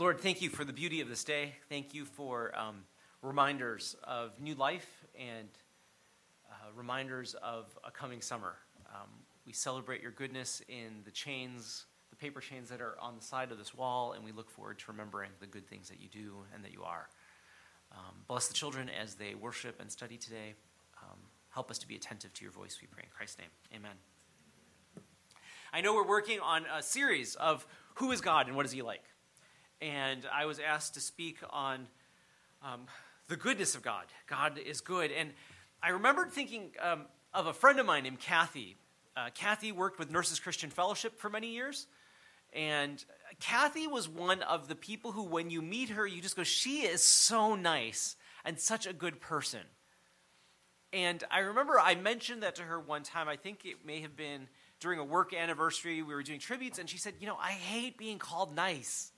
Lord, thank you for the beauty of this day. Thank you for um, reminders of new life and uh, reminders of a coming summer. Um, we celebrate your goodness in the chains, the paper chains that are on the side of this wall, and we look forward to remembering the good things that you do and that you are. Um, bless the children as they worship and study today. Um, help us to be attentive to your voice, we pray. In Christ's name, amen. I know we're working on a series of who is God and what is he like and I was asked to speak on um, the goodness of God. God is good. And I remembered thinking um, of a friend of mine named Kathy. Uh, Kathy worked with Nurses Christian Fellowship for many years. And Kathy was one of the people who, when you meet her, you just go, she is so nice and such a good person. And I remember I mentioned that to her one time. I think it may have been during a work anniversary. We were doing tributes, and she said, You know, I hate being called nice.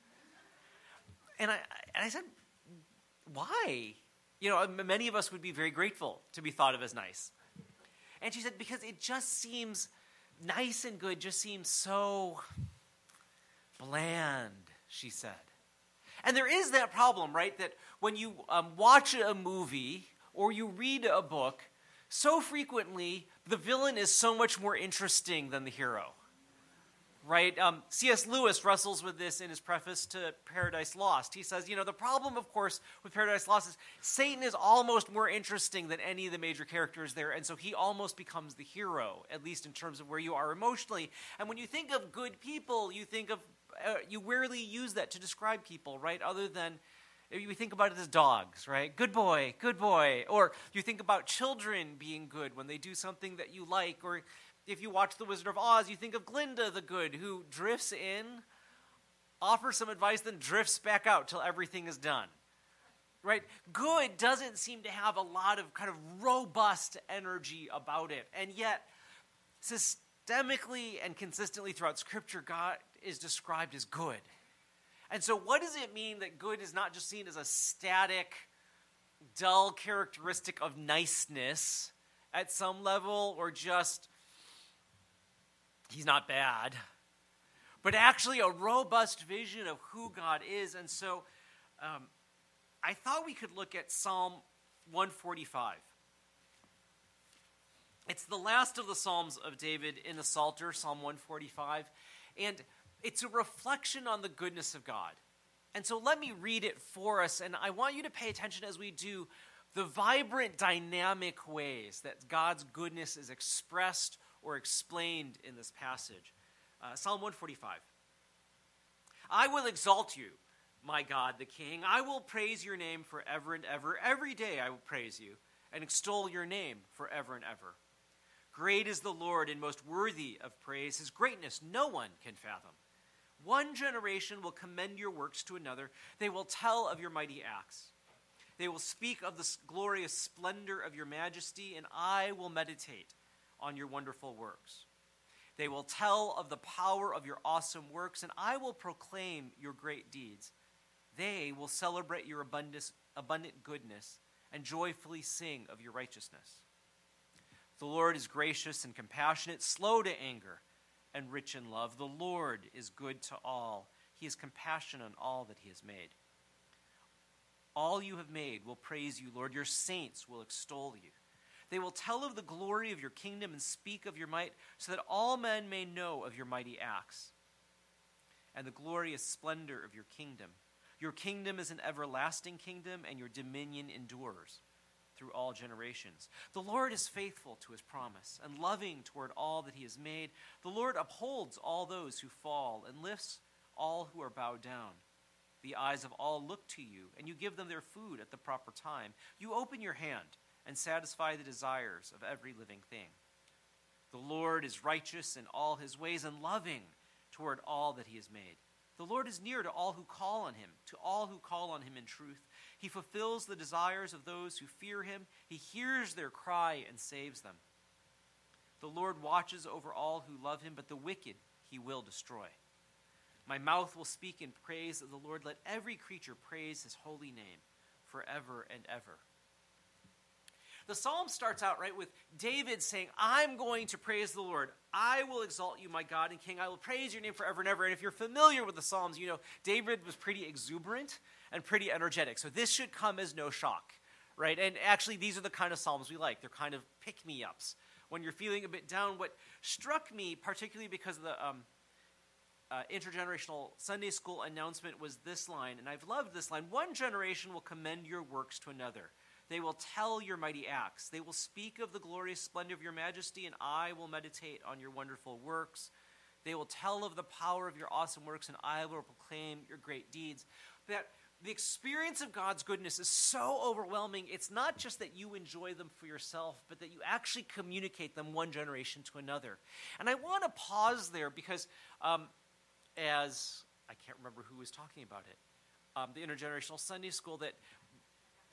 And I, and I said, why? You know, many of us would be very grateful to be thought of as nice. And she said, because it just seems nice and good, just seems so bland, she said. And there is that problem, right? That when you um, watch a movie or you read a book, so frequently the villain is so much more interesting than the hero right? Um, C.S. Lewis wrestles with this in his preface to Paradise Lost. He says, you know, the problem, of course, with Paradise Lost is Satan is almost more interesting than any of the major characters there, and so he almost becomes the hero, at least in terms of where you are emotionally. And when you think of good people, you think of, uh, you rarely use that to describe people, right? Other than, we think about it as dogs, right? Good boy, good boy. Or you think about children being good when they do something that you like, or if you watch The Wizard of Oz, you think of Glinda the Good, who drifts in, offers some advice, then drifts back out till everything is done. Right? Good doesn't seem to have a lot of kind of robust energy about it. And yet, systemically and consistently throughout Scripture, God is described as good. And so, what does it mean that good is not just seen as a static, dull characteristic of niceness at some level, or just he's not bad, but actually a robust vision of who God is. And so um, I thought we could look at Psalm 145. It's the last of the Psalms of David in the Psalter, Psalm 145. And it's a reflection on the goodness of God. And so let me read it for us. And I want you to pay attention as we do the vibrant, dynamic ways that God's goodness is expressed or explained in this passage. Uh, Psalm 145. I will exalt you, my God, the King. I will praise your name forever and ever. Every day I will praise you and extol your name forever and ever. Great is the Lord and most worthy of praise. His greatness no one can fathom. One generation will commend your works to another. They will tell of your mighty acts. They will speak of the glorious splendor of your majesty, and I will meditate on your wonderful works. They will tell of the power of your awesome works, and I will proclaim your great deeds. They will celebrate your abundant goodness and joyfully sing of your righteousness. The Lord is gracious and compassionate, slow to anger, and rich in love. The Lord is good to all. He is compassionate on all that he has made. All you have made will praise you, Lord. Your saints will extol you. They will tell of the glory of your kingdom and speak of your might, so that all men may know of your mighty acts and the glorious splendor of your kingdom. Your kingdom is an everlasting kingdom, and your dominion endures through all generations. The Lord is faithful to his promise and loving toward all that he has made. The Lord upholds all those who fall and lifts all who are bowed down. The eyes of all look to you, and you give them their food at the proper time. You open your hand and satisfy the desires of every living thing. The Lord is righteous in all his ways and loving toward all that he has made. The Lord is near to all who call on him, to all who call on him in truth. He fulfills the desires of those who fear him. He hears their cry and saves them. The Lord watches over all who love him, but the wicked he will destroy. My mouth will speak in praise of the Lord. Let every creature praise his holy name forever and ever. The psalm starts out, right, with David saying, I'm going to praise the Lord. I will exalt you, my God and King. I will praise your name forever and ever. And if you're familiar with the Psalms, you know David was pretty exuberant and pretty energetic. So this should come as no shock, right? And actually, these are the kind of Psalms we like. They're kind of pick me ups. When you're feeling a bit down, what struck me, particularly because of the. Um, uh, intergenerational Sunday school announcement was this line, and I've loved this line One generation will commend your works to another. They will tell your mighty acts. They will speak of the glorious splendor of your majesty, and I will meditate on your wonderful works. They will tell of the power of your awesome works, and I will proclaim your great deeds. That the experience of God's goodness is so overwhelming. It's not just that you enjoy them for yourself, but that you actually communicate them one generation to another. And I want to pause there because, um, as I can't remember who was talking about it, um, the intergenerational Sunday school, that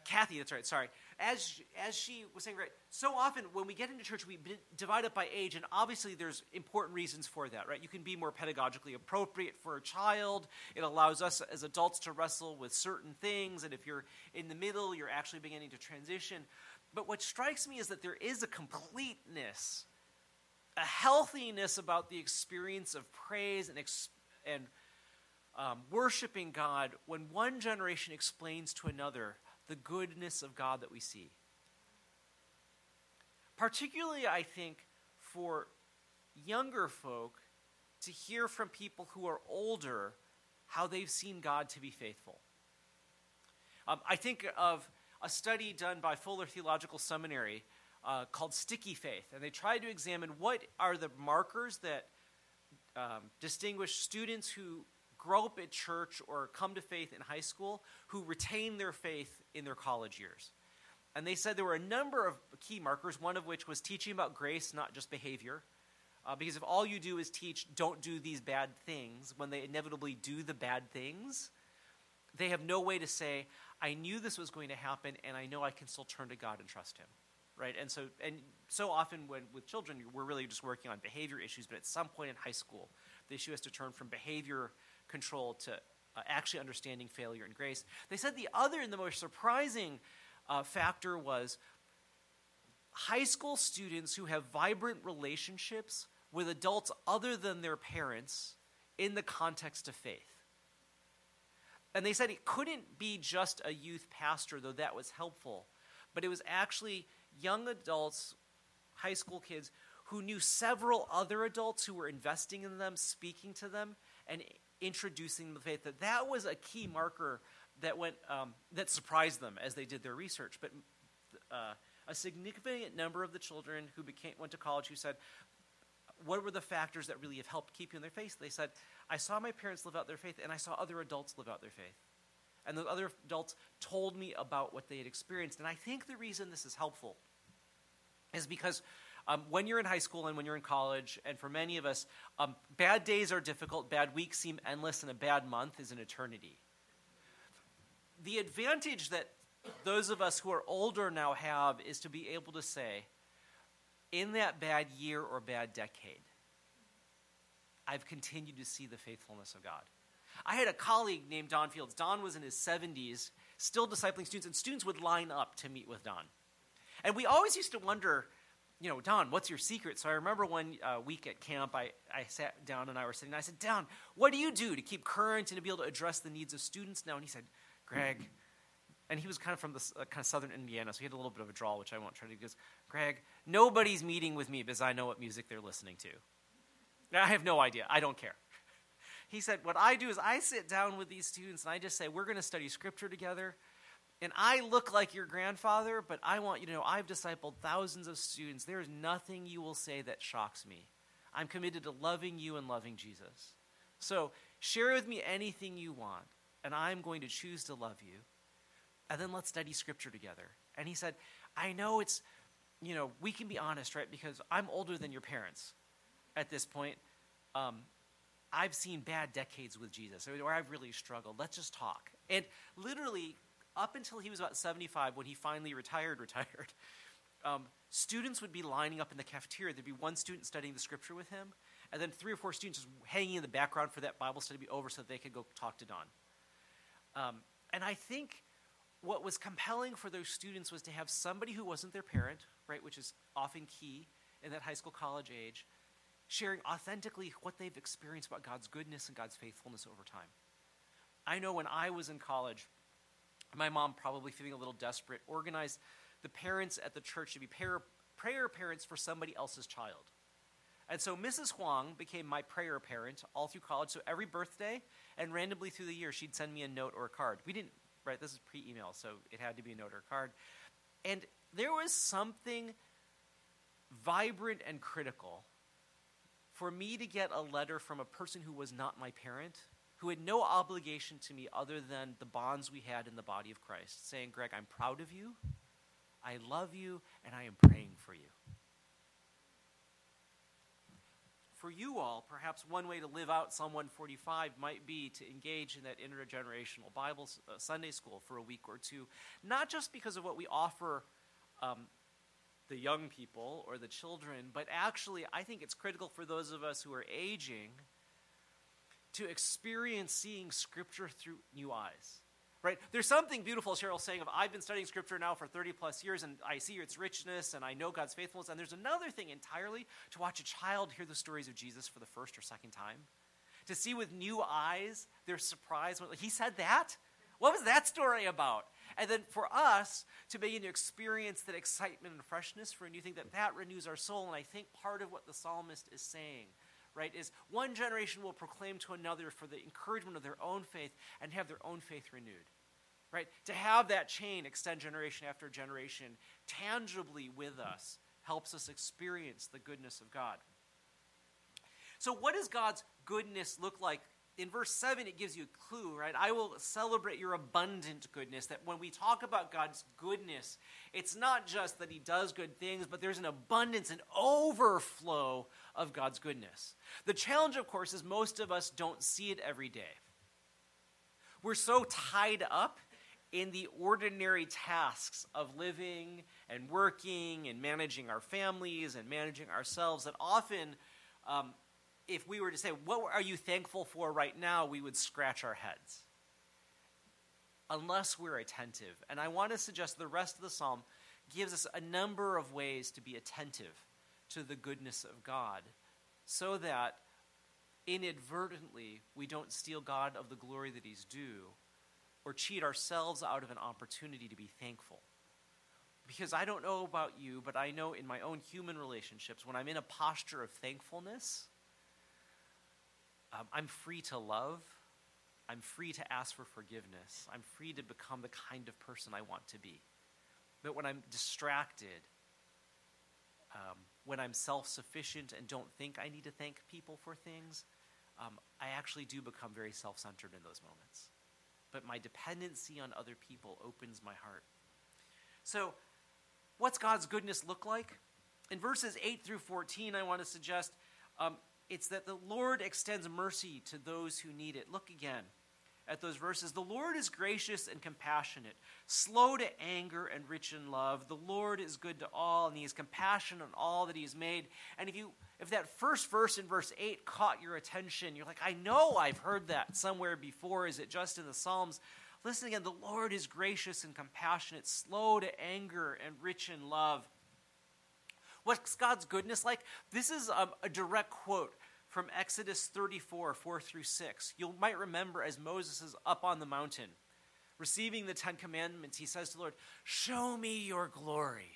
Kathy, that's right, sorry. As, as she was saying, right, so often when we get into church, we divide up by age, and obviously there's important reasons for that, right? You can be more pedagogically appropriate for a child. It allows us as adults to wrestle with certain things, and if you're in the middle, you're actually beginning to transition. But what strikes me is that there is a completeness, a healthiness about the experience of praise and, and um, worshiping God when one generation explains to another the goodness of God that we see. Particularly, I think, for younger folk to hear from people who are older how they've seen God to be faithful. Um, I think of a study done by Fuller Theological Seminary uh, called Sticky Faith, and they tried to examine what are the markers that um, distinguish students who grow up at church or come to faith in high school who retain their faith in their college years. And they said there were a number of key markers, one of which was teaching about grace, not just behavior. Uh, because if all you do is teach, don't do these bad things, when they inevitably do the bad things, they have no way to say, I knew this was going to happen, and I know I can still turn to God and trust Him. Right? And so, and so often when with children, we're really just working on behavior issues, but at some point in high school, the issue has to turn from behavior control to uh, actually understanding failure and grace. They said the other and the most surprising uh, factor was high school students who have vibrant relationships with adults other than their parents in the context of faith. And they said it couldn't be just a youth pastor, though that was helpful, but it was actually young adults, high school kids, who knew several other adults who were investing in them, speaking to them, and introducing the faith, that that was a key marker that went um, that surprised them as they did their research. But uh, a significant number of the children who became went to college who said, "What were the factors that really have helped keep you in their faith?" They said, "I saw my parents live out their faith, and I saw other adults live out their faith." And those other adults told me about what they had experienced. And I think the reason this is helpful is because um, when you're in high school and when you're in college, and for many of us, um, bad days are difficult, bad weeks seem endless, and a bad month is an eternity. The advantage that those of us who are older now have is to be able to say, in that bad year or bad decade, I've continued to see the faithfulness of God. I had a colleague named Don Fields. Don was in his 70s, still discipling students, and students would line up to meet with Don. And we always used to wonder you know, Don, what's your secret? So I remember one uh, week at camp, I, I sat down and I were sitting. And I said, Don, what do you do to keep current and to be able to address the needs of students now? And he said, Greg, and he was kind of from the uh, kind of southern Indiana, so he had a little bit of a drawl, which I won't try to. Goes, Greg, nobody's meeting with me because I know what music they're listening to. Now, I have no idea. I don't care. He said, What I do is I sit down with these students and I just say, We're going to study scripture together. And I look like your grandfather, but I want you to know I've discipled thousands of students. There is nothing you will say that shocks me. I'm committed to loving you and loving Jesus. So share with me anything you want, and I'm going to choose to love you. And then let's study scripture together. And he said, I know it's, you know, we can be honest, right? Because I'm older than your parents at this point. Um, I've seen bad decades with Jesus, or I've really struggled. Let's just talk. And literally, up until he was about 75, when he finally retired, retired, um, students would be lining up in the cafeteria. There'd be one student studying the scripture with him, and then three or four students just hanging in the background for that Bible study to be over so that they could go talk to Don. Um, and I think what was compelling for those students was to have somebody who wasn't their parent, right, which is often key in that high school college age, sharing authentically what they've experienced about God's goodness and God's faithfulness over time. I know when I was in college, my mom, probably feeling a little desperate, organized the parents at the church to be prayer, prayer parents for somebody else's child. And so Mrs. Huang became my prayer parent all through college. So every birthday and randomly through the year, she'd send me a note or a card. We didn't, right? This is pre email, so it had to be a note or a card. And there was something vibrant and critical for me to get a letter from a person who was not my parent, who had no obligation to me other than the bonds we had in the body of Christ, saying, Greg, I'm proud of you, I love you, and I am praying for you. For you all, perhaps one way to live out Psalm 145 might be to engage in that intergenerational Bible uh, Sunday school for a week or two, not just because of what we offer um, the young people or the children, but actually, I think it's critical for those of us who are aging to experience seeing Scripture through new eyes. Right? There's something beautiful, Cheryl, saying of I've been studying Scripture now for 30 plus years and I see its richness and I know God's faithfulness. And there's another thing entirely to watch a child hear the stories of Jesus for the first or second time. To see with new eyes their surprise. When, he said that? What was that story about? And then for us to begin to experience that excitement and freshness for a new thing, that that renews our soul. And I think part of what the psalmist is saying, right, is one generation will proclaim to another for the encouragement of their own faith and have their own faith renewed. Right? To have that chain extend generation after generation tangibly with us helps us experience the goodness of God. So, what does God's goodness look like in verse 7, it gives you a clue, right? I will celebrate your abundant goodness. That when we talk about God's goodness, it's not just that He does good things, but there's an abundance, an overflow of God's goodness. The challenge, of course, is most of us don't see it every day. We're so tied up in the ordinary tasks of living and working and managing our families and managing ourselves that often um, if we were to say, What are you thankful for right now? we would scratch our heads. Unless we're attentive. And I want to suggest the rest of the psalm gives us a number of ways to be attentive to the goodness of God so that inadvertently we don't steal God of the glory that He's due or cheat ourselves out of an opportunity to be thankful. Because I don't know about you, but I know in my own human relationships, when I'm in a posture of thankfulness, um, I'm free to love. I'm free to ask for forgiveness. I'm free to become the kind of person I want to be. But when I'm distracted, um, when I'm self sufficient and don't think I need to thank people for things, um, I actually do become very self centered in those moments. But my dependency on other people opens my heart. So, what's God's goodness look like? In verses 8 through 14, I want to suggest um, it's that the Lord extends mercy to those who need it. Look again at those verses. The Lord is gracious and compassionate, slow to anger and rich in love. The Lord is good to all, and he is compassionate on all that he has made. And if you if that first verse in verse 8 caught your attention, you're like, I know I've heard that somewhere before. Is it just in the Psalms? Listen again, the Lord is gracious and compassionate, slow to anger and rich in love. What's God's goodness like? This is a, a direct quote from Exodus 34, 4 through 6. You might remember as Moses is up on the mountain receiving the Ten Commandments, he says to the Lord, Show me your glory.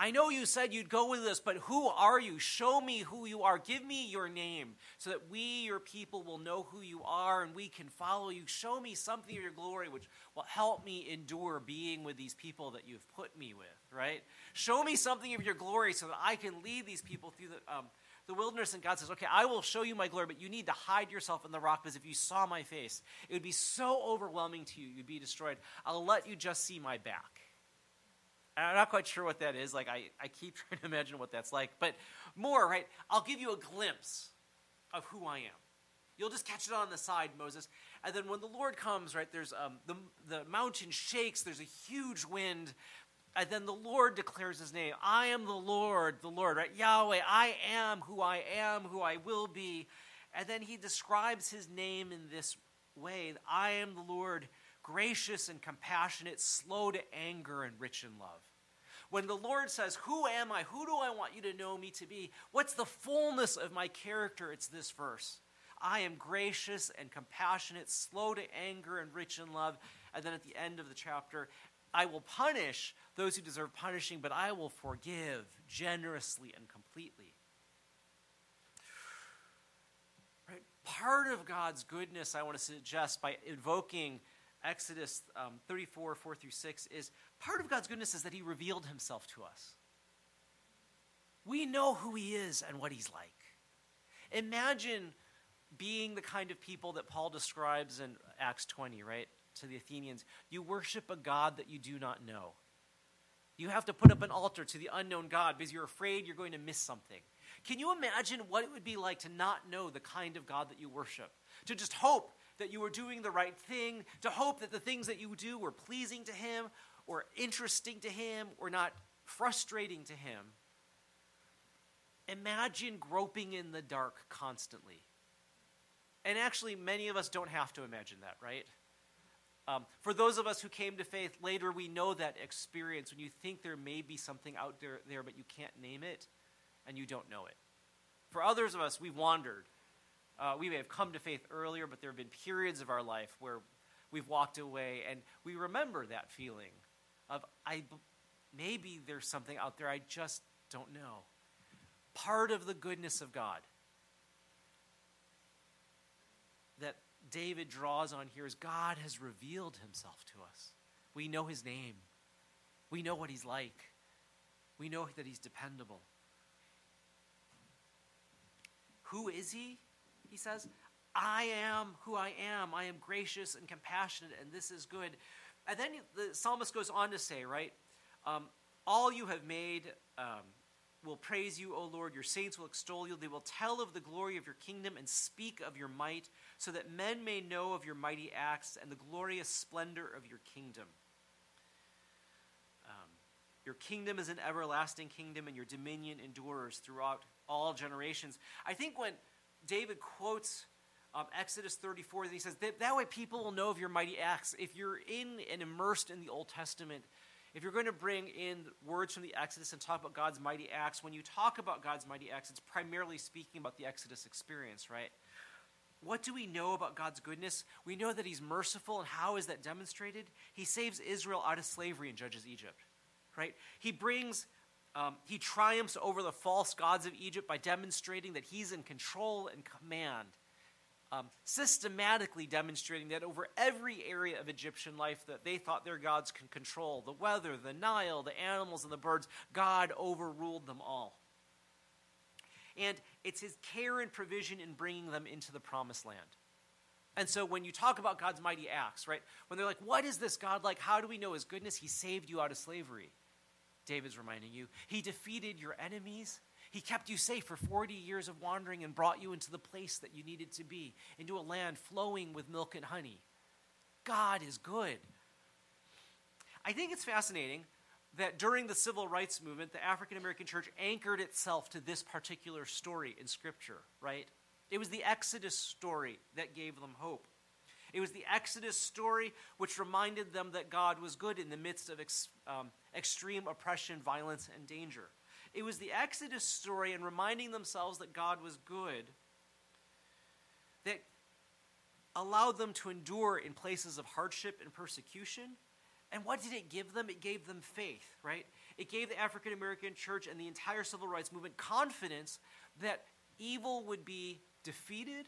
I know you said you'd go with us, but who are you? Show me who you are. Give me your name so that we, your people, will know who you are and we can follow you. Show me something of your glory which will help me endure being with these people that you've put me with, right? Show me something of your glory so that I can lead these people through the, um, the wilderness. And God says, Okay, I will show you my glory, but you need to hide yourself in the rock because if you saw my face, it would be so overwhelming to you, you'd be destroyed. I'll let you just see my back. I'm not quite sure what that is. Like, I, I keep trying to imagine what that's like. But more, right? I'll give you a glimpse of who I am. You'll just catch it on the side, Moses. And then when the Lord comes, right, there's um, the, the mountain shakes, there's a huge wind. And then the Lord declares his name. I am the Lord, the Lord, right? Yahweh, I am who I am, who I will be. And then he describes his name in this way I am the Lord gracious and compassionate, slow to anger, and rich in love. When the Lord says, Who am I? Who do I want you to know me to be? What's the fullness of my character? It's this verse. I am gracious and compassionate, slow to anger, and rich in love. And then at the end of the chapter, I will punish those who deserve punishing, but I will forgive generously and completely. Right? Part of God's goodness, I want to suggest by invoking Exodus um, 34, 4 through 6, is part of God's goodness is that He revealed Himself to us. We know who He is and what He's like. Imagine being the kind of people that Paul describes in Acts 20, right? To the Athenians. You worship a God that you do not know. You have to put up an altar to the unknown God because you're afraid you're going to miss something. Can you imagine what it would be like to not know the kind of God that you worship? To just hope that you were doing the right thing, to hope that the things that you do were pleasing to Him, or interesting to Him, or not frustrating to Him. Imagine groping in the dark constantly. And actually, many of us don't have to imagine that, right? Um, for those of us who came to faith later, we know that experience when you think there may be something out there, there but you can't name it and you don't know it. For others of us, we've wandered. Uh, we may have come to faith earlier, but there have been periods of our life where we've walked away and we remember that feeling of, I, maybe there's something out there I just don't know. Part of the goodness of God that David draws on here is God has revealed himself to us. We know his name, we know what he's like, we know that he's dependable. Who is he? He says, I am who I am. I am gracious and compassionate, and this is good. And then the psalmist goes on to say, right? Um, all you have made um, will praise you, O Lord. Your saints will extol you. They will tell of the glory of your kingdom and speak of your might, so that men may know of your mighty acts and the glorious splendor of your kingdom. Um, your kingdom is an everlasting kingdom, and your dominion endures throughout all generations. I think when David quotes um, Exodus 34, he says, that, that way people will know of your mighty acts. If you're in and immersed in the Old Testament, if you're going to bring in words from the Exodus and talk about God's mighty acts, when you talk about God's mighty acts, it's primarily speaking about the Exodus experience, right? What do we know about God's goodness? We know that He's merciful, and how is that demonstrated? He saves Israel out of slavery and judges Egypt, right? He brings, um, He triumphs over the false gods of Egypt by demonstrating that He's in control and command um, systematically demonstrating that over every area of Egyptian life that they thought their gods could control the weather, the Nile, the animals, and the birds God overruled them all. And it's his care and provision in bringing them into the promised land. And so when you talk about God's mighty acts, right, when they're like, what is this God like? How do we know his goodness? He saved you out of slavery. David's reminding you. He defeated your enemies. He kept you safe for 40 years of wandering and brought you into the place that you needed to be, into a land flowing with milk and honey. God is good. I think it's fascinating that during the civil rights movement, the African American church anchored itself to this particular story in Scripture, right? It was the Exodus story that gave them hope. It was the Exodus story which reminded them that God was good in the midst of ex, um, extreme oppression, violence, and danger. It was the Exodus story and reminding themselves that God was good that allowed them to endure in places of hardship and persecution. And what did it give them? It gave them faith, right? It gave the African American church and the entire civil rights movement confidence that evil would be defeated,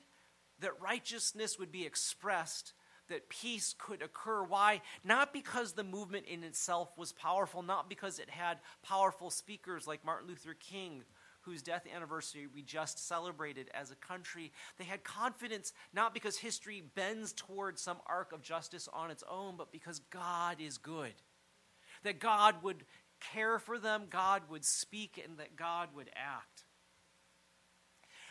that righteousness would be expressed, that peace could occur. Why? Not because the movement in itself was powerful, not because it had powerful speakers like Martin Luther King, whose death anniversary we just celebrated as a country. They had confidence not because history bends towards some arc of justice on its own, but because God is good. That God would care for them, God would speak, and that God would act.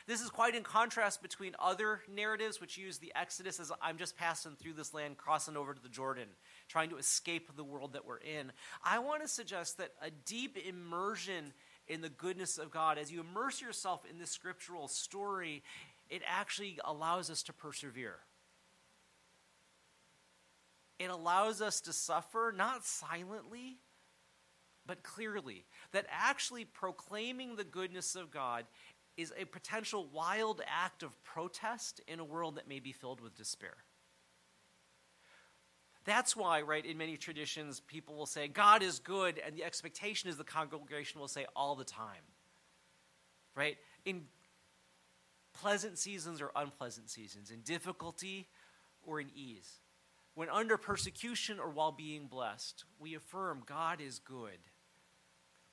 This is quite in contrast between other narratives which use the Exodus as I'm just passing through this land, crossing over to the Jordan, trying to escape the world that we're in. I want to suggest that a deep immersion in the goodness of God, as you immerse yourself in this scriptural story, it actually allows us to persevere. It allows us to suffer, not silently, but clearly. That actually proclaiming the goodness of God is a potential wild act of protest in a world that may be filled with despair. That's why, right, in many traditions, people will say, God is good, and the expectation is the congregation will say all the time. Right? In pleasant seasons or unpleasant seasons, in difficulty or in ease, when under persecution or while being blessed, we affirm God is good.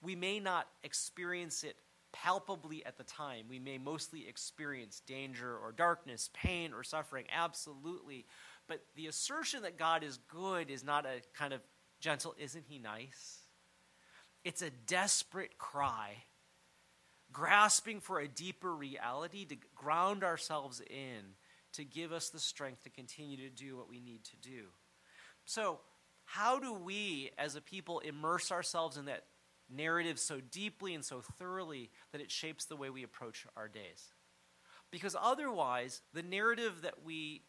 We may not experience it palpably at the time. We may mostly experience danger or darkness, pain or suffering, absolutely. But the assertion that God is good is not a kind of gentle, isn't he nice? It's a desperate cry, grasping for a deeper reality to ground ourselves in, to give us the strength to continue to do what we need to do. So, how do we as a people immerse ourselves in that narrative so deeply and so thoroughly that it shapes the way we approach our days? Because otherwise, the narrative that we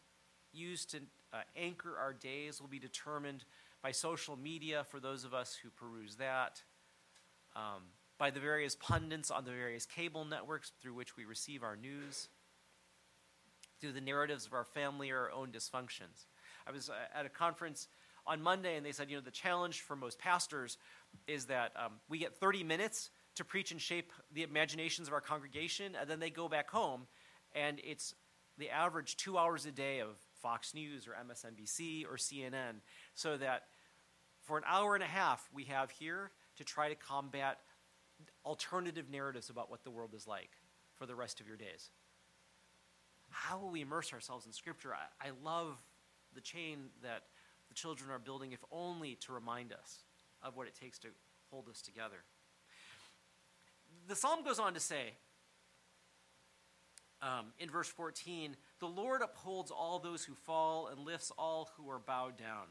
use to uh, anchor our days will be determined by social media for those of us who peruse that, um, by the various pundits on the various cable networks through which we receive our news, through the narratives of our family or our own dysfunctions. I was uh, at a conference on Monday and they said, you know, the challenge for most pastors is that um, we get 30 minutes to preach and shape the imaginations of our congregation, and then they go back home, and it's the average two hours a day of Fox News or MSNBC or CNN, so that for an hour and a half we have here to try to combat alternative narratives about what the world is like for the rest of your days. How will we immerse ourselves in Scripture? I, I love the chain that children are building, if only to remind us of what it takes to hold us together. The psalm goes on to say, um, in verse 14, the Lord upholds all those who fall and lifts all who are bowed down.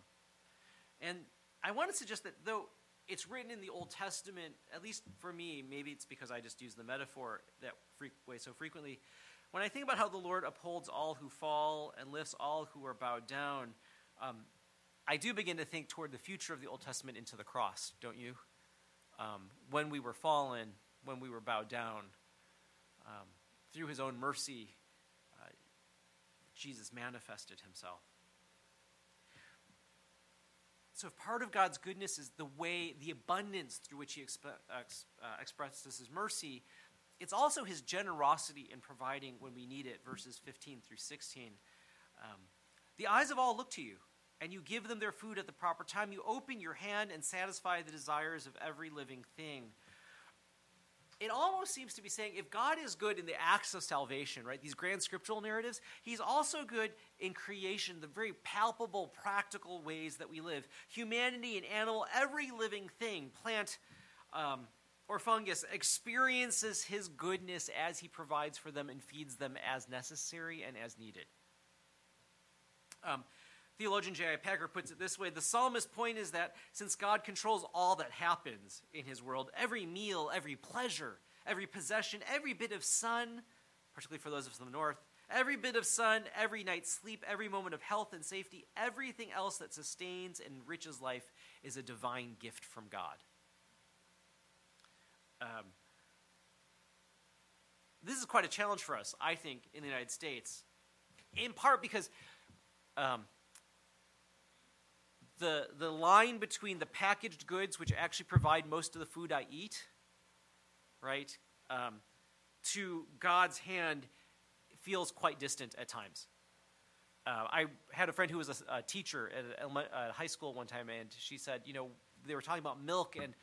And I want to suggest that though it's written in the Old Testament, at least for me, maybe it's because I just use the metaphor that way so frequently. When I think about how the Lord upholds all who fall and lifts all who are bowed down, um, I do begin to think toward the future of the Old Testament into the cross, don't you? Um, when we were fallen, when we were bowed down, um, through his own mercy, uh, Jesus manifested himself. So, if part of God's goodness is the way, the abundance through which he exp- ex- uh, expresses his mercy, it's also his generosity in providing when we need it, verses 15 through 16. Um, the eyes of all look to you, and you give them their food at the proper time. You open your hand and satisfy the desires of every living thing it almost seems to be saying if God is good in the acts of salvation, right, these grand scriptural narratives, he's also good in creation, the very palpable, practical ways that we live. Humanity and animal, every living thing, plant um, or fungus, experiences his goodness as he provides for them and feeds them as necessary and as needed. Um, Theologian J.I. Packer puts it this way The psalmist's point is that since God controls all that happens in his world, every meal, every pleasure, every possession, every bit of sun, particularly for those of the north, every bit of sun, every night's sleep, every moment of health and safety, everything else that sustains and enriches life is a divine gift from God. Um, this is quite a challenge for us, I think, in the United States, in part because. Um, the, the line between the packaged goods, which actually provide most of the food I eat, right, um, to God's hand feels quite distant at times. Uh, I had a friend who was a, a teacher at a, a high school one time, and she said, you know, they were talking about milk, and,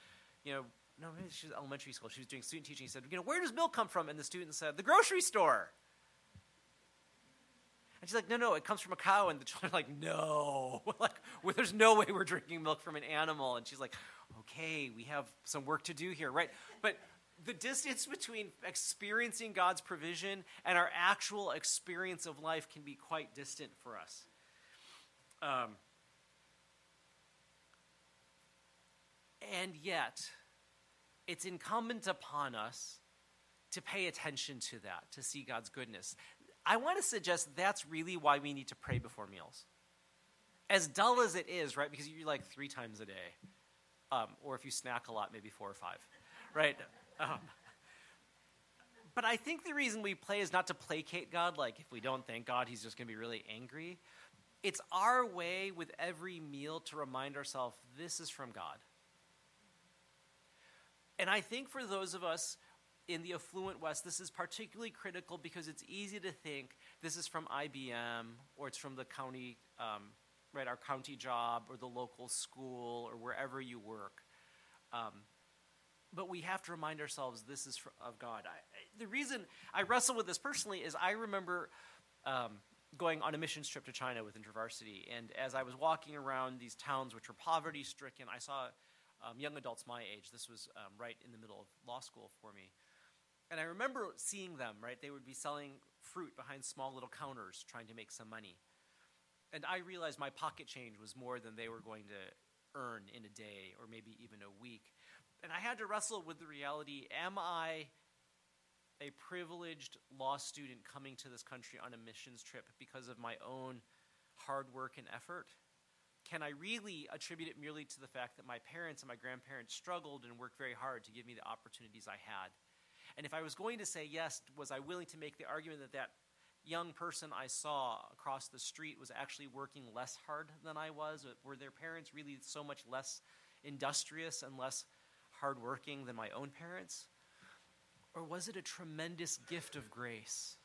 you know, no, she was elementary school. She was doing student teaching. He said, you know, where does milk come from? And the student said, the grocery store. And she's like, no, no, it comes from a cow. And the children are like, no, like, well, there's no way we're drinking milk from an animal. And she's like, okay, we have some work to do here, right? But the distance between experiencing God's provision and our actual experience of life can be quite distant for us. Um, and yet, it's incumbent upon us to pay attention to that, to see God's goodness. I want to suggest that's really why we need to pray before meals. as dull as it is, right? Because you like three times a day, um, or if you snack a lot, maybe four or five, right? Um, but I think the reason we play is not to placate God. Like if we don't thank God, He's just going to be really angry. It's our way with every meal to remind ourselves this is from God. And I think for those of us in the affluent West, this is particularly critical because it's easy to think this is from IBM or it's from the county, um, right, our county job or the local school or wherever you work. Um, but we have to remind ourselves this is of God. I, the reason I wrestle with this personally is I remember um, going on a missions trip to China with InterVarsity, and as I was walking around these towns which were poverty stricken, I saw um, young adults my age. This was um, right in the middle of law school for me. And I remember seeing them, right? They would be selling fruit behind small little counters trying to make some money. And I realized my pocket change was more than they were going to earn in a day or maybe even a week. And I had to wrestle with the reality am I a privileged law student coming to this country on a missions trip because of my own hard work and effort? Can I really attribute it merely to the fact that my parents and my grandparents struggled and worked very hard to give me the opportunities I had? And if I was going to say yes, was I willing to make the argument that that young person I saw across the street was actually working less hard than I was? Were their parents really so much less industrious and less hardworking than my own parents? Or was it a tremendous gift of grace?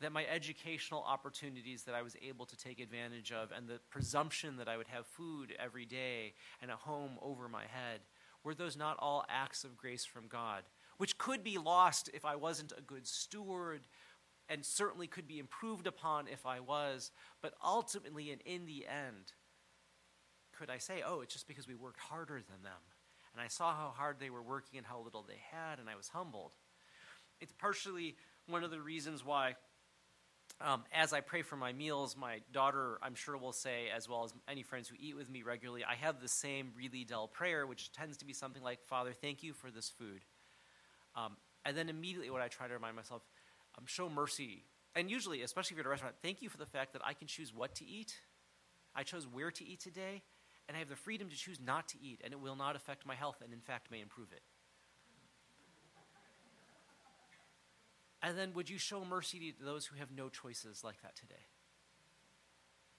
That my educational opportunities that I was able to take advantage of, and the presumption that I would have food every day and a home over my head, were those not all acts of grace from God? Which could be lost if I wasn't a good steward, and certainly could be improved upon if I was, but ultimately and in the end, could I say, oh, it's just because we worked harder than them? And I saw how hard they were working and how little they had, and I was humbled. It's partially one of the reasons why, um, as I pray for my meals, my daughter, I'm sure, will say, as well as any friends who eat with me regularly, I have the same really dull prayer, which tends to be something like, Father, thank you for this food. Um, and then immediately, what I try to remind myself, um, show mercy. And usually, especially if you're at a restaurant, thank you for the fact that I can choose what to eat. I chose where to eat today and I have the freedom to choose not to eat, and it will not affect my health, and in fact may improve it. And then, would you show mercy to those who have no choices like that today?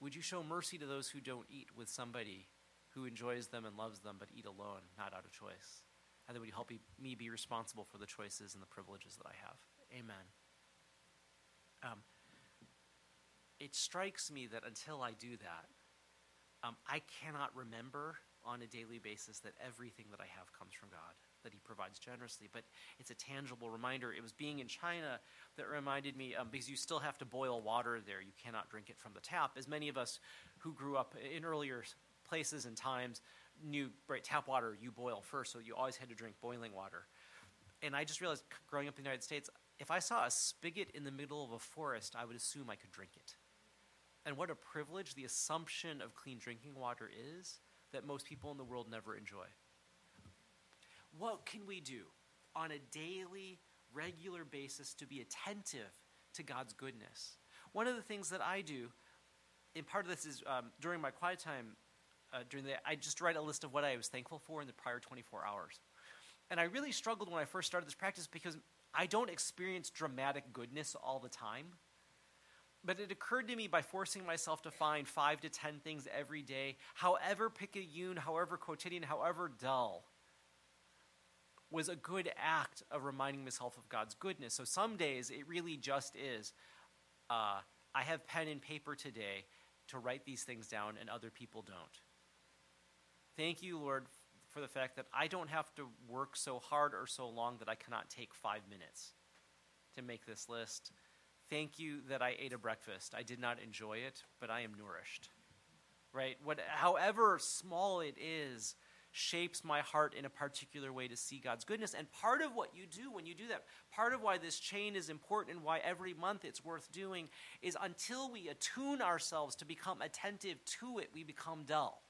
Would you show mercy to those who don't eat with somebody who enjoys them and loves them, but eat alone, not out of choice? And then, would you help me be responsible for the choices and the privileges that I have? Amen. Um, it strikes me that until I do that, um, I cannot remember on a daily basis that everything that I have comes from God, that He provides generously. But it's a tangible reminder. It was being in China that reminded me, um, because you still have to boil water there, you cannot drink it from the tap. As many of us who grew up in earlier places and times knew, right, tap water you boil first, so you always had to drink boiling water. And I just realized, growing up in the United States, if I saw a spigot in the middle of a forest, I would assume I could drink it. And what a privilege the assumption of clean drinking water is that most people in the world never enjoy. What can we do on a daily, regular basis to be attentive to God's goodness? One of the things that I do, and part of this is um, during my quiet time, uh, during the, I just write a list of what I was thankful for in the prior 24 hours. And I really struggled when I first started this practice because I don't experience dramatic goodness all the time. But it occurred to me by forcing myself to find five to ten things every day, however picayune, however quotidian, however dull, was a good act of reminding myself of God's goodness. So some days it really just is uh, I have pen and paper today to write these things down, and other people don't. Thank you, Lord, for the fact that I don't have to work so hard or so long that I cannot take five minutes to make this list Thank you that I ate a breakfast. I did not enjoy it, but I am nourished. Right? What, however small it is, shapes my heart in a particular way to see God's goodness. And part of what you do when you do that, part of why this chain is important and why every month it's worth doing, is until we attune ourselves to become attentive to it, we become dull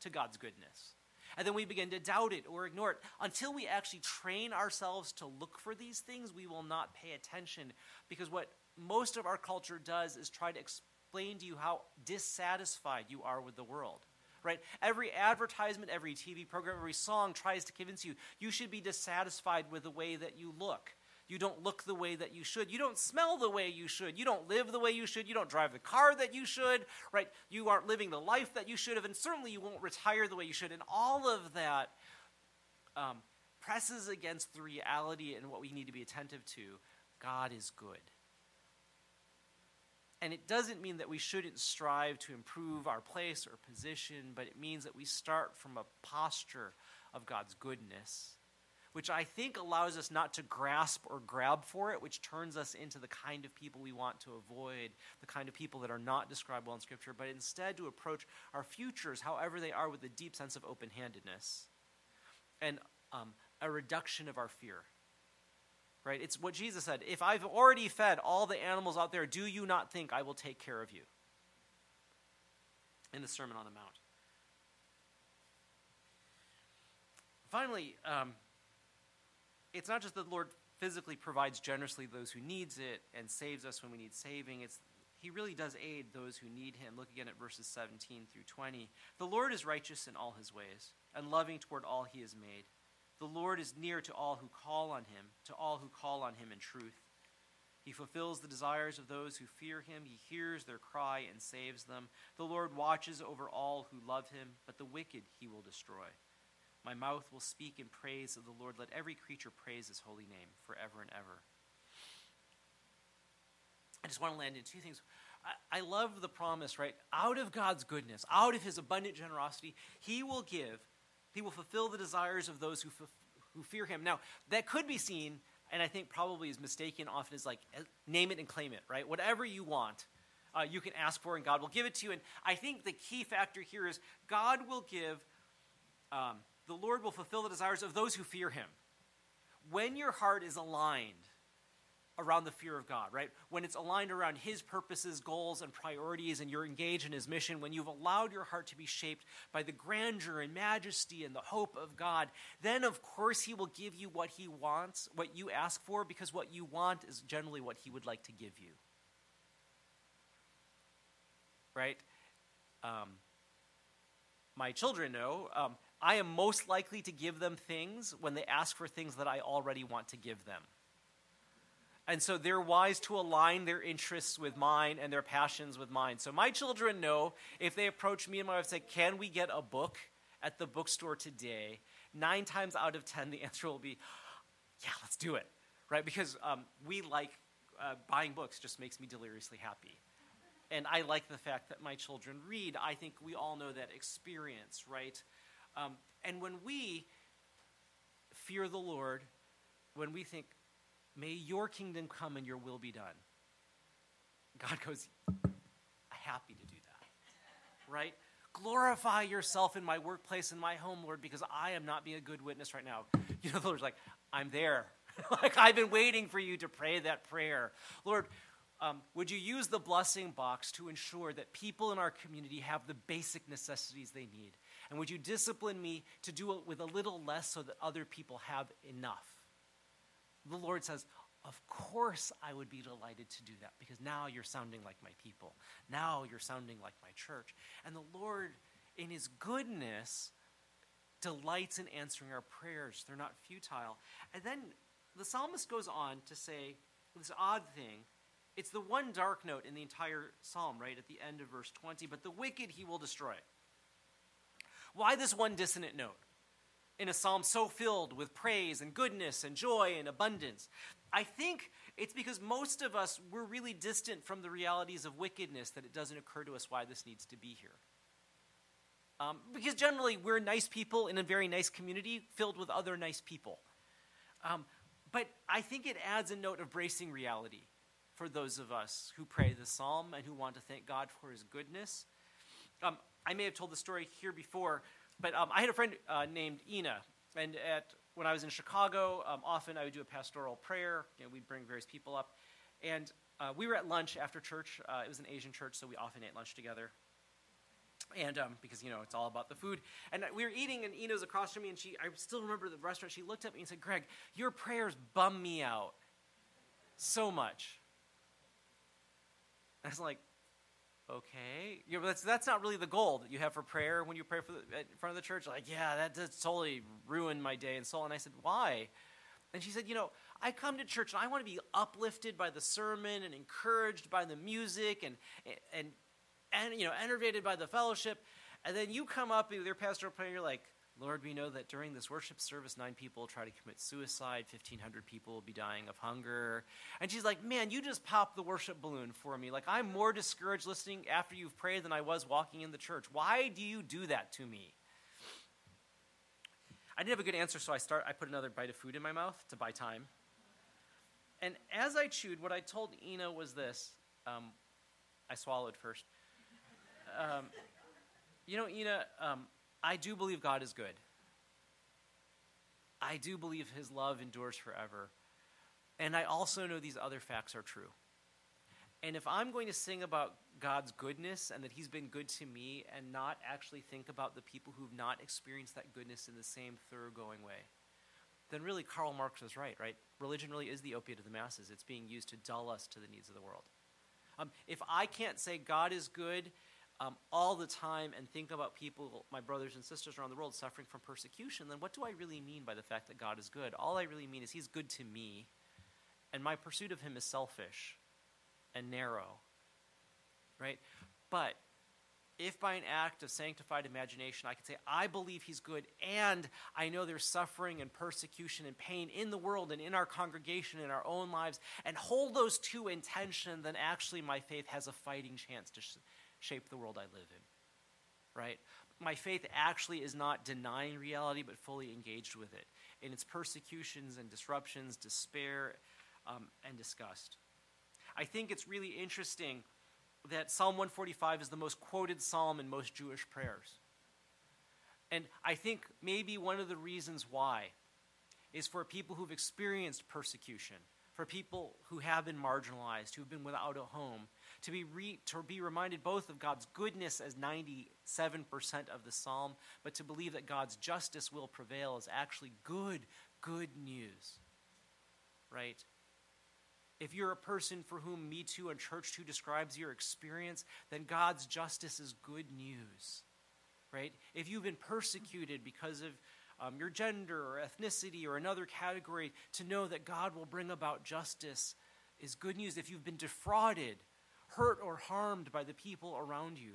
to God's goodness. And then we begin to doubt it or ignore it. Until we actually train ourselves to look for these things, we will not pay attention. Because what most of our culture does is try to explain to you how dissatisfied you are with the world. Right? Every advertisement, every TV program, every song tries to convince you you should be dissatisfied with the way that you look. You don't look the way that you should. You don't smell the way you should. You don't live the way you should. You don't drive the car that you should, right? You aren't living the life that you should have, and certainly you won't retire the way you should. And all of that um, presses against the reality and what we need to be attentive to God is good. And it doesn't mean that we shouldn't strive to improve our place or position, but it means that we start from a posture of God's goodness which I think allows us not to grasp or grab for it, which turns us into the kind of people we want to avoid, the kind of people that are not described well in Scripture, but instead to approach our futures, however they are, with a deep sense of open handedness and um, a reduction of our fear. Right? It's what Jesus said If I've already fed all the animals out there, do you not think I will take care of you? In the Sermon on the Mount. Finally, um, it's not just that the Lord physically provides generously those who needs it and saves us when we need saving. It's he really does aid those who need him. Look again at verses 17 through 20. The Lord is righteous in all his ways and loving toward all he has made. The Lord is near to all who call on him, to all who call on him in truth. He fulfills the desires of those who fear him. He hears their cry and saves them. The Lord watches over all who love him, but the wicked he will destroy. My mouth will speak in praise of the Lord. Let every creature praise his holy name forever and ever. I just want to land in two things. I, love the promise, right? Out of God's goodness, out of his abundant generosity, he will give, he will fulfill the desires of those who, who fear him. Now, that could be seen, and I think probably is mistaken often as like, name it and claim it, right? Whatever you want. Uh, you can ask for and God will give it to you. And I think the key factor here is God will give um, the Lord will fulfill the desires of those who fear him. When your heart is aligned around the fear of God, right? When it's aligned around his purposes, goals, and priorities, and you're engaged in his mission, when you've allowed your heart to be shaped by the grandeur and majesty and the hope of God, then of course he will give you what he wants, what you ask for, because what you want is generally what he would like to give you. Right? Um, my children know um, I am most likely to give them things when they ask for things that I already want to give them. And so they're wise to align their interests with mine and their passions with mine. So my children know if they approach me and my wife and say, Can we get a book at the bookstore today? Nine times out of ten, the answer will be, Yeah, let's do it. Right? Because um, we like uh, buying books, just makes me deliriously happy. And I like the fact that my children read. I think we all know that experience, right? Um, and when we fear the Lord, when we think, may your kingdom come and your will be done, God goes, happy to do that. Right? Glorify yourself in my workplace and my home, Lord, because I am not being a good witness right now. You know, the Lord's like, I'm there. like, I've been waiting for you to pray that prayer. Lord, um, would you use the blessing box to ensure that people in our community have the basic necessities they need? And would you discipline me to do it with a little less so that other people have enough? The Lord says, Of course, I would be delighted to do that because now you're sounding like my people. Now you're sounding like my church. And the Lord, in His goodness, delights in answering our prayers. They're not futile. And then the psalmist goes on to say this odd thing it's the one dark note in the entire psalm, right at the end of verse 20. But the wicked he will destroy. Why this one dissonant note in a psalm so filled with praise and goodness and joy and abundance? I think it's because most of us we're really distant from the realities of wickedness that it doesn't occur to us why this needs to be here. Um, because generally we're nice people in a very nice community filled with other nice people. Um, but I think it adds a note of bracing reality for those of us who pray the psalm and who want to thank God for his goodness. Um, I may have told the story here before, but um, I had a friend uh, named Ina, and at when I was in Chicago, um, often I would do a pastoral prayer. You know, we'd bring various people up, and uh, we were at lunch after church. Uh, it was an Asian church, so we often ate lunch together. And um, because you know it's all about the food, and we were eating, and Ina was across from me, and she I still remember the restaurant. She looked at me and said, "Greg, your prayers bum me out so much." I was like, okay. Know, that's, that's not really the goal that you have for prayer when you pray for the, in front of the church. Like, yeah, that totally ruined my day and soul. And I said, why? And she said, you know, I come to church and I want to be uplifted by the sermon and encouraged by the music and, and, and you know, enervated by the fellowship. And then you come up with your pastoral prayer and you're like, Lord, we know that during this worship service, nine people try to commit suicide, 1,500 people will be dying of hunger. And she's like, Man, you just popped the worship balloon for me. Like, I'm more discouraged listening after you've prayed than I was walking in the church. Why do you do that to me? I didn't have a good answer, so I, start, I put another bite of food in my mouth to buy time. And as I chewed, what I told Ina was this um, I swallowed first. Um, you know, Ina, um, I do believe God is good. I do believe his love endures forever. And I also know these other facts are true. And if I'm going to sing about God's goodness and that he's been good to me and not actually think about the people who've not experienced that goodness in the same thoroughgoing way, then really Karl Marx was right, right? Religion really is the opiate of the masses. It's being used to dull us to the needs of the world. Um, if I can't say God is good um, all the time and think about people, my brothers and sisters around the world, suffering from persecution, then what do I really mean by the fact that God is good? All I really mean is He's good to me, and my pursuit of Him is selfish and narrow. Right? But if by an act of sanctified imagination I can say, I believe he's good, and I know there's suffering and persecution and pain in the world and in our congregation, in our own lives, and hold those two in tension, then actually my faith has a fighting chance to, shape the world I live in. Right? My faith actually is not denying reality, but fully engaged with it in its persecutions and disruptions, despair, um, and disgust. I think it's really interesting that Psalm 145 is the most quoted psalm in most Jewish prayers. And I think maybe one of the reasons why is for people who've experienced persecution, for people who have been marginalized, who've been without a home, to be, re, to be reminded both of God's goodness as 97% of the psalm, but to believe that God's justice will prevail is actually good, good news. Right? If you're a person for whom Me Too and Church Too describes your experience, then God's justice is good news. Right? If you've been persecuted because of um, your gender or ethnicity or another category, to know that God will bring about justice is good news. If you've been defrauded hurt or harmed by the people around you.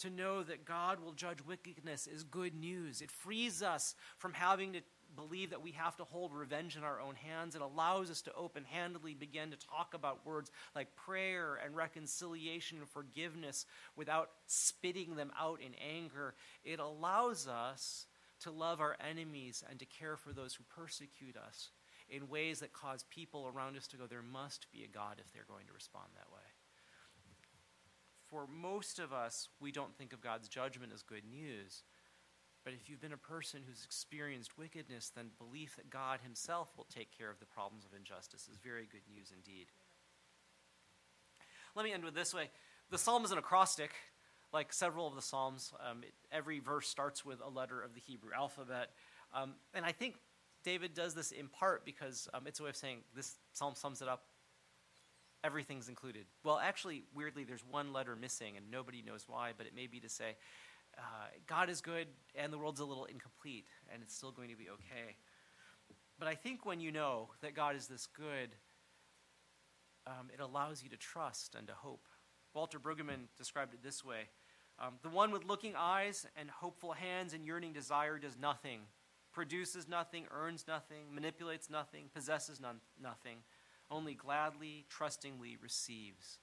To know that God will judge wickedness is good news. It frees us from having to believe that we have to hold revenge in our own hands. It allows us to open handedly begin to talk about words like prayer and reconciliation and forgiveness without spitting them out in anger. It allows us to love our enemies and to care for those who persecute us in ways that cause people around us to go, there must be a God if they're going to respond that way for most of us, we don't think of God's judgment as good news. But if you've been a person who's experienced wickedness, then belief that God Himself will take care of the problems of injustice is very good news indeed. Let me end with this way the psalm is an acrostic, like several of the psalms. Um, it, every verse starts with a letter of the Hebrew alphabet. Um, and I think David does this in part because um, it's a way of saying this psalm sums it up everything's included. Well, actually, weirdly, there's one letter missing, and nobody knows why, but it may be to say, uh, God is good, and the world's a little incomplete, and it's still going to be okay. But I think when you know that God is this good, um, it allows you to trust and to hope. Walter Brueggemann described it this way um, The one with looking eyes and hopeful hands and yearning desire does nothing, produces nothing, earns nothing, manipulates nothing, possesses none, nothing only gladly, trustingly receives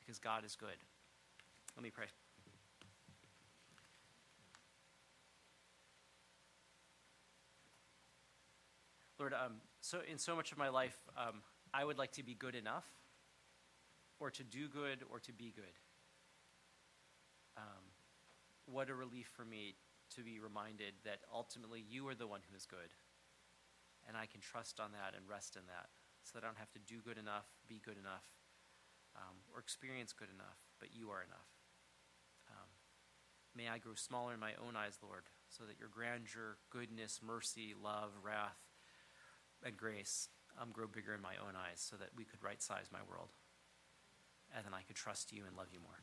because God is good. Let me pray. Lord, um, so in so much of my life, um, I would like to be good enough, or to do good, or to be good. Um, what a relief for me to be reminded that ultimately you are the one who is good, and I can trust on that and rest in that so that I don't have to do good enough, be good enough, um, or experience good enough, but you are enough. Um, may I grow smaller in my own eyes, Lord, so that your grandeur, goodness, mercy, love, wrath, and grace um, grow bigger in my own eyes so that we could right size my world. And then I could trust you and love you more.